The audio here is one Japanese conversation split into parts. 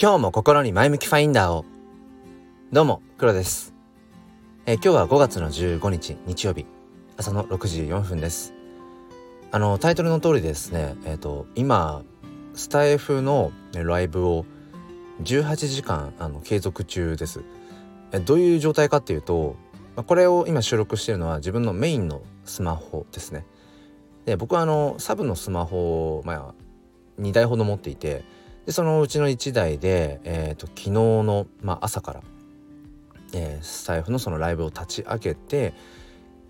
今日も心に前向きファインダーを。どうも黒です、えー、今日は5月の15日日曜日。朝の6時4分です。あのタイトルの通りですねえっ、ー、と今スタイフのライブを18時間あの継続中です。えどういう状態かっていうとこれを今収録しているのは自分のメインのスマホですね。で僕はあのサブのスマホを、まあ、2台ほど持っていてでそのうちの1台で、えーと、昨日の、まあ、朝から、えー、スタイフのそのライブを立ち上げて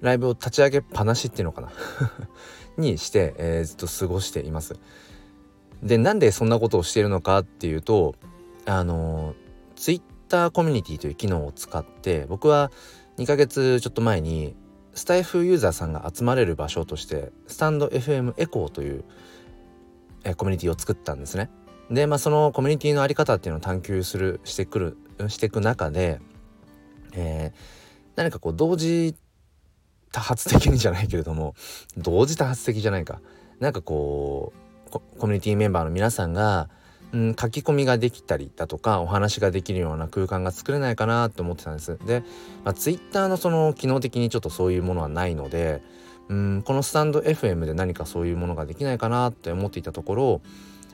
ライブを立ち上げっぱなしっていうのかな？にして、えー、ずっと過ごしています。でなんでそんなことをしているのかっていうとあのツイッターコミュニティという機能を使って僕は2ヶ月ちょっと前にスタイフユーザーさんが集まれる場所としてスタンド FM エコーというえコミュニティを作ったんですね。でまあそのコミュニティの在り方っていうのを探求するしてくるしていく中で、えー、何かこう同時多発的にじゃないけれども同時多発的じゃないかなんかこうコミュニティメンバーの皆さんが、うん、書き込みができたりだとかお話ができるような空間が作れないかなと思ってたんです。で、まあ、Twitter のその機能的にちょっとそういうものはないのでうんこのスタンド FM で何かそういうものができないかなって思っていたところ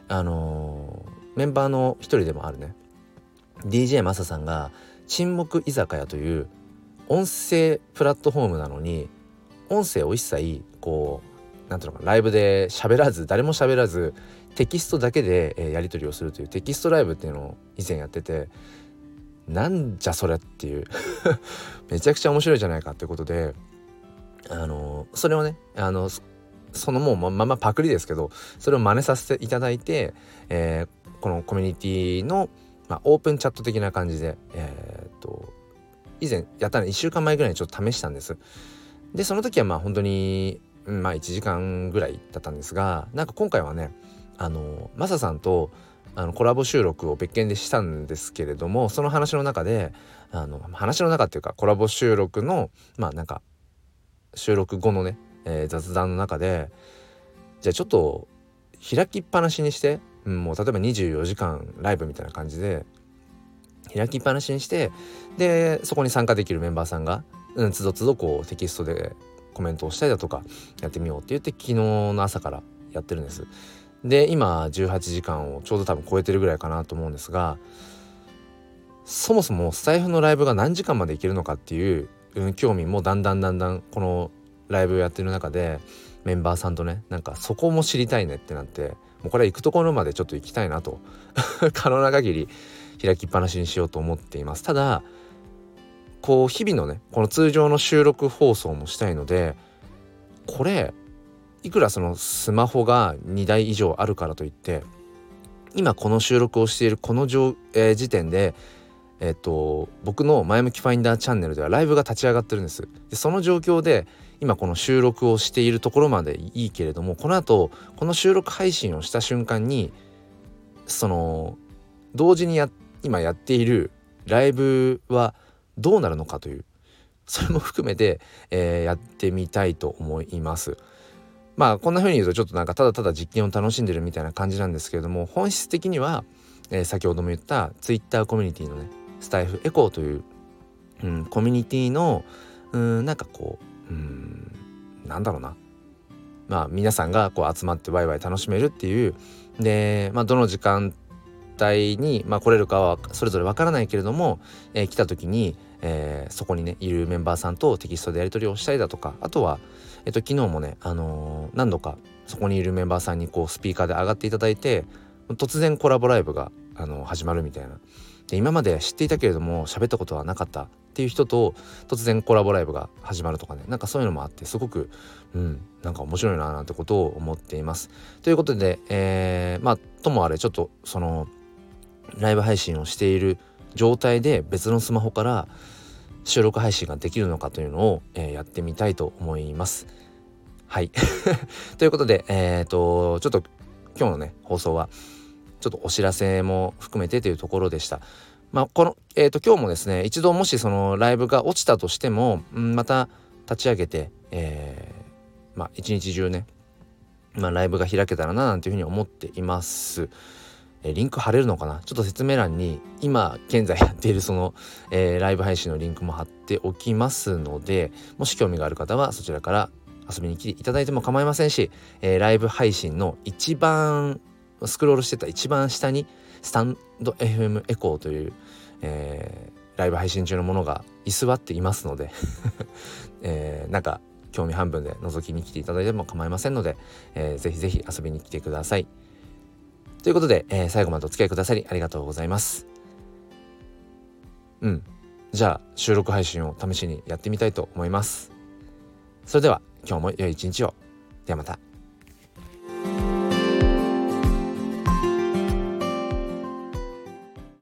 あのー、メンバーの一人でもあるね。DJ マサさんが「沈黙居酒屋」という音声プラットフォームなのに音声を一切こう何ていうのかライブで喋らず誰も喋らずテキストだけで、えやり取りをするというテキストライブっていうのを以前やっててなんじゃそれっていう めちゃくちゃ面白いじゃないかってことであのそれをねあのそのもうままパクリですけどそれを真似させていただいて、えー、このコミュニティのまあ、オープンチャット的な感じで、えー、っと以前やったの1週間前ぐらいにちょっと試したんです。でその時はまあ本当にまあ1時間ぐらいだったんですがなんか今回はねあのマサさんとあのコラボ収録を別件でしたんですけれどもその話の中であの話の中っていうかコラボ収録のまあなんか収録後のね、えー、雑談の中でじゃあちょっと開きっぱなしにして、うん、もう例えば24時間ライブみたいな感じで開きっぱなしにしてでそこに参加できるメンバーさんが、うん、つどつどこうテキストでコメントをしたりだとかやってみようって言って昨日の朝からやってるんです。で今18時間をちょうど多分超えてるぐらいかなと思うんですがそもそもスタイフのライブが何時間までいけるのかっていううん、興味もだんだんだんだんこのライブをやってる中でメンバーさんとねなんかそこも知りたいねってなってもうこれは行くところまでちょっと行きたいなと。可能な限り開きっぱなしにしようと思っています。ただこう日々のねこの通常の収録放送もしたいのでこれいくらそのスマホが2台以上あるからといって今この収録をしているこの,、えー、時点でえっと、僕の前向きファインダーチャンネルではライブが立ち上がってるんです。でその状況で今この収録をしているところまでいいけれどもこの後この収録配信をした瞬間にその同時にや今やっているライブはどうなるのかというそれも含めて、えー、やってみたいと思います。まあこんな風に言うとちょっとなんかただただ実験を楽しんでるみたいな感じなんですけれども本質的には、えー、先ほども言った Twitter コミュニティのねスタイフエコーという、うん、コミュニティのうんなんかこううん。なんだろうな。まあ皆さんがこう集まってワイワイ楽しめるっていう。で、まあ、どの時間帯に、まあ、来れるかはそれぞれわからないけれども、えー、来た時に、えー、そこにねいるメンバーさんとテキストでやり取りをしたりだとか。あとは、えっと、昨日もね、あのー、何度かそこにいるメンバーさんにこうスピーカーで上がっていただいて突然コラボライブが、あの始まるみたいな。で今まで知っていたけれども喋ったことはなかったっていう人と突然コラボライブが始まるとかねなんかそういうのもあってすごくうんなんか面白いななんてことを思っています。ということで、えー、まあともあれちょっとそのライブ配信をしている状態で別のスマホから収録配信ができるのかというのを、えー、やってみたいと思います。はい ということでえっ、ー、とちょっと今日のね放送はちょっとお知らせも含めてというところでした。まあ、この、えーと、今日もですね一度もしそのライブが落ちたとしても、ん、また立ち上げて、えー、まあ、一日中ね、まあ、ライブが開けたらななんていうふうに思っています。えリンク貼れるのかな？ちょっと説明欄に今現在やっているその、えー、ライブ配信のリンクも貼っておきますのでもし興味がある方はそちらから遊びに来ていただいても構いませんし、えー、ライブ配信の一番スクロールしてた一番下にスタンド FM エコーという、えー、ライブ配信中のものが居座っていますので えー、なんか興味半分で覗きに来ていただいても構いませんので、えー、ぜひぜひ遊びに来てください。ということで、えー、最後までお付き合いくださりありがとうございます。うん。じゃあ収録配信を試しにやってみたいと思います。それでは今日も良い一日を。ではまた。